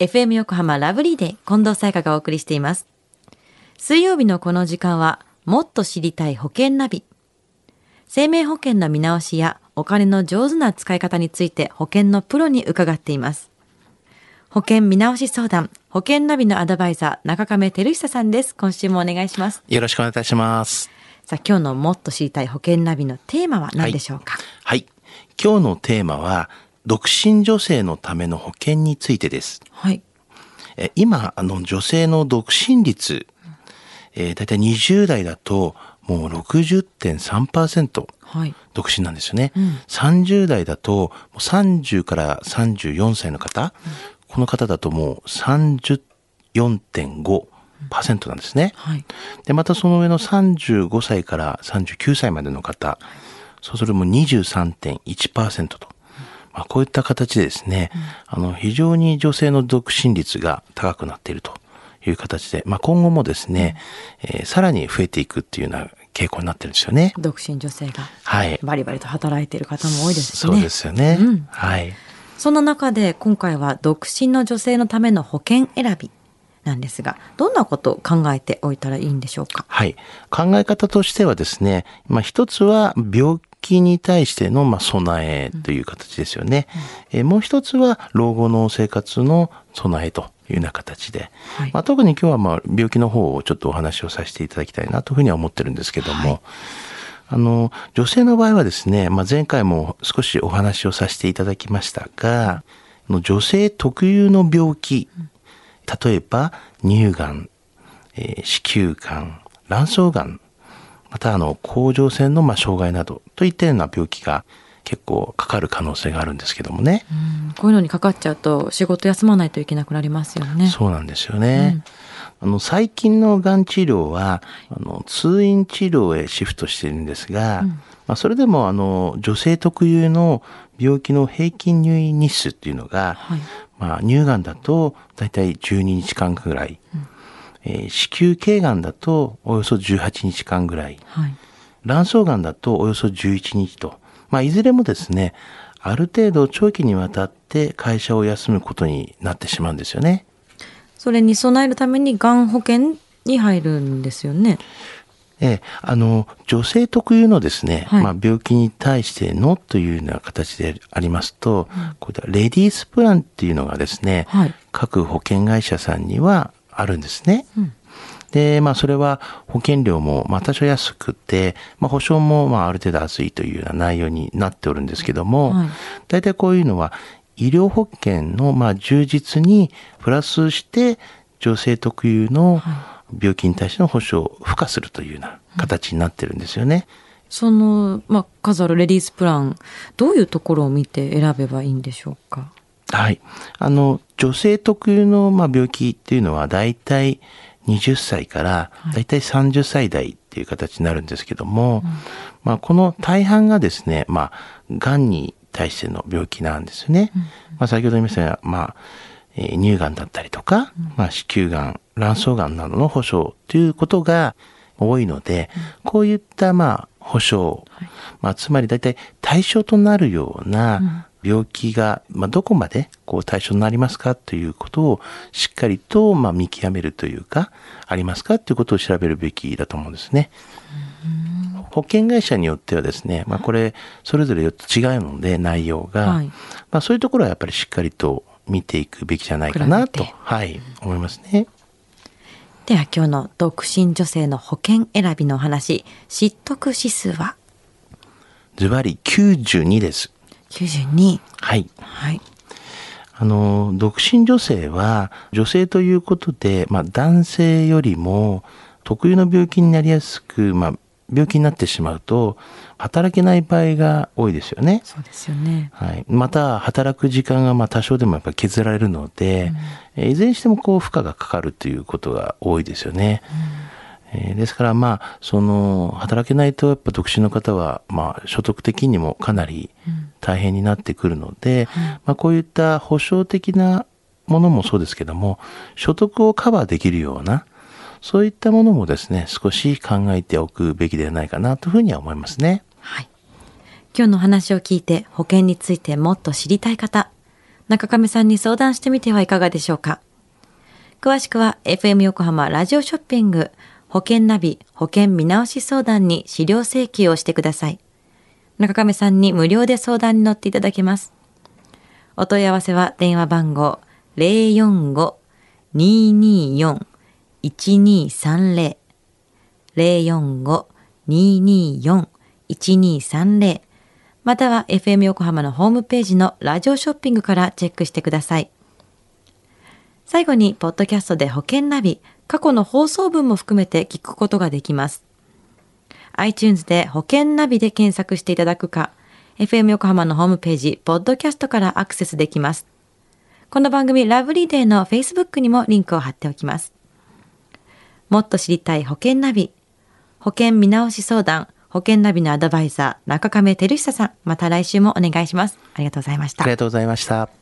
FM 横浜ラブリーデー近藤沙耶香がお送りしています。水曜日のこの時間は、もっと知りたい保険ナビ。生命保険の見直しやお金の上手な使い方について保険のプロに伺っています。保険見直し相談、保険ナビのアドバイザー、中亀照久さんです。今週もお願いします。よろしくお願いいたします。さあ、今日のもっと知りたい保険ナビのテーマは何でしょうか、はい。今日のテーマは、独身女性のための保険についてです。はい。え今、あの、女性の独身率、えー、だいたい20代だと、もう60.3%はい。独身なんですよね。うん30代だと、もう30から34歳の方、この方だともう34.5%なんですね。はい。で、またその上の35歳から39歳までの方、そうするともう23.1%と。まあ、こういった形でですね、あの、非常に女性の独身率が高くなっているという形で、まあ、今後もですね、えーさらに増えていくっていうような傾向になってるんですよね。独身女性がはい。バリバリと働いている方も多いですしね。そうですよね。うんはい。そんな中で今回は独身の女性のための保険選びなんですが、どんなことを考えておいたらいいんでしょうか？はい。考え方としてはですね、まあ一つは病気に対してのまあ備えという形ですよね。えーもう一つは老後の生活の備えというような形で、はい。まあ、特に今日はまあ病気の方をちょっとお話をさせていただきたいなというふうには思ってるんですけども、あの、女性の場合はですね、まあ、前回も少しお話をさせていただきましたが、女性特有の病気、例えば乳がん、えー子宮がん、卵巣がん、またあの甲状腺のまあ障害などといったような病気が結構かかる可能性があるんですけどもね。うんこういうのにかかっちゃうと仕事休まないといけなくなりますよね。そうなんですよね。あの最近のがん治療は、あの通院治療へシフトしているんですが、まあ、それでもあの女性特有の病気の平均入院日数っていうのが、はい。まあ、乳がんだとだいたい12日間ぐらい、えー子宮頸がんだとおよそ18日間ぐらい、はい。卵巣がんだとおよそ11日と、まあ、いずれもですね、ある程度長期にわたって会社を休むことになってしまうんですよね。それに備えるためにがん保険に入るんですよね。ええ、あの、女性特有のですね、はい。まあ、病気に対してのというような形でありますと、これレディースプランっていうのがですね、はい。各保険会社さんにはあるんですね。うん。で、まあ、それは保険料も、まあ、多少安くて、まあ、保証も、まあ、ある程度厚いというような内容になっておるんですけども、はい。大体こういうのは、医療保険の、まあ、充実にプラスして、女性特有の病気に対しての保障を付加するというような形になってるんですよね。その、まあ、数あるレディースプラン、どういうところを見て選べばいいんでしょうか？はい。あの、女性特有の、まあ、病気っていうのは、大体20歳から、大体30歳代っていう形になるんですけども、まあ、この大半がですね、まあ、癌に対しての病気なんですよね。まあ、先ほど言いましたが、まあ、えー乳がんだったりとか、まあ、子宮がん、卵巣がんなどの保障ということが多いので、こういった、まあ、保障、まあ、つまり大体対象となるような病気が、まあ、どこまでこう対象になりますかということをしっかりと、まあ、見極めるというか、ありますかということを調べるべきだと思うんですね。保険会社によってはですね、まあ、これ、それぞれ違うので、内容が、はい。まあ、そういうところはやっぱりしっかりと見ていくべきじゃないかなと、はい、思いますね。では今日の独身女性の保険選びのお話、知得指数は？ズバリ92です。92。はい。はい。あの、独身女性は、女性ということで、まあ、男性よりも特有の病気になりやすく、まあ、病気になってしまうと、働けない場合が多いですよね。そうですよね。はい。また、働く時間がまあ多少でもやっぱり削られるので、えーいずれにしてもこう負荷がかかるということが多いですよね。えーですからまあ、その、働けないとやっぱ独身の方は、まあ、所得的にもかなり大変になってくるので、まあ、こういった保障的なものもそうですけども、所得をカバーできるような、そういったものもですね、少し考えておくべきではないかなというふうには思いますね。はい。今日の話を聞いて保険についてもっと知りたい方、中亀さんに相談してみてはいかがでしょうか。詳しくは FM 横浜ラジオショッピング保険ナビ保険見直し相談に資料請求をしてください。中亀さんに無料で相談に乗っていただけます。お問い合わせは電話番号045-224 1230 045-224-1230または FM 横浜のホームページのラジオショッピングからチェックしてください。最後に、ポッドキャストで保険ナビ、過去の放送分も含めて聞くことができます。iTunes で保険ナビで検索していただくか、FM 横浜のホームページ、ポッドキャストからアクセスできます。この番組ラブリーデーの Facebook にもリンクを貼っておきます。もっと知りたい保険ナビ、保険見直し相談、保険ナビのアドバイザー、中亀照久さん、また来週もお願いします。ありがとうございました。ありがとうございました。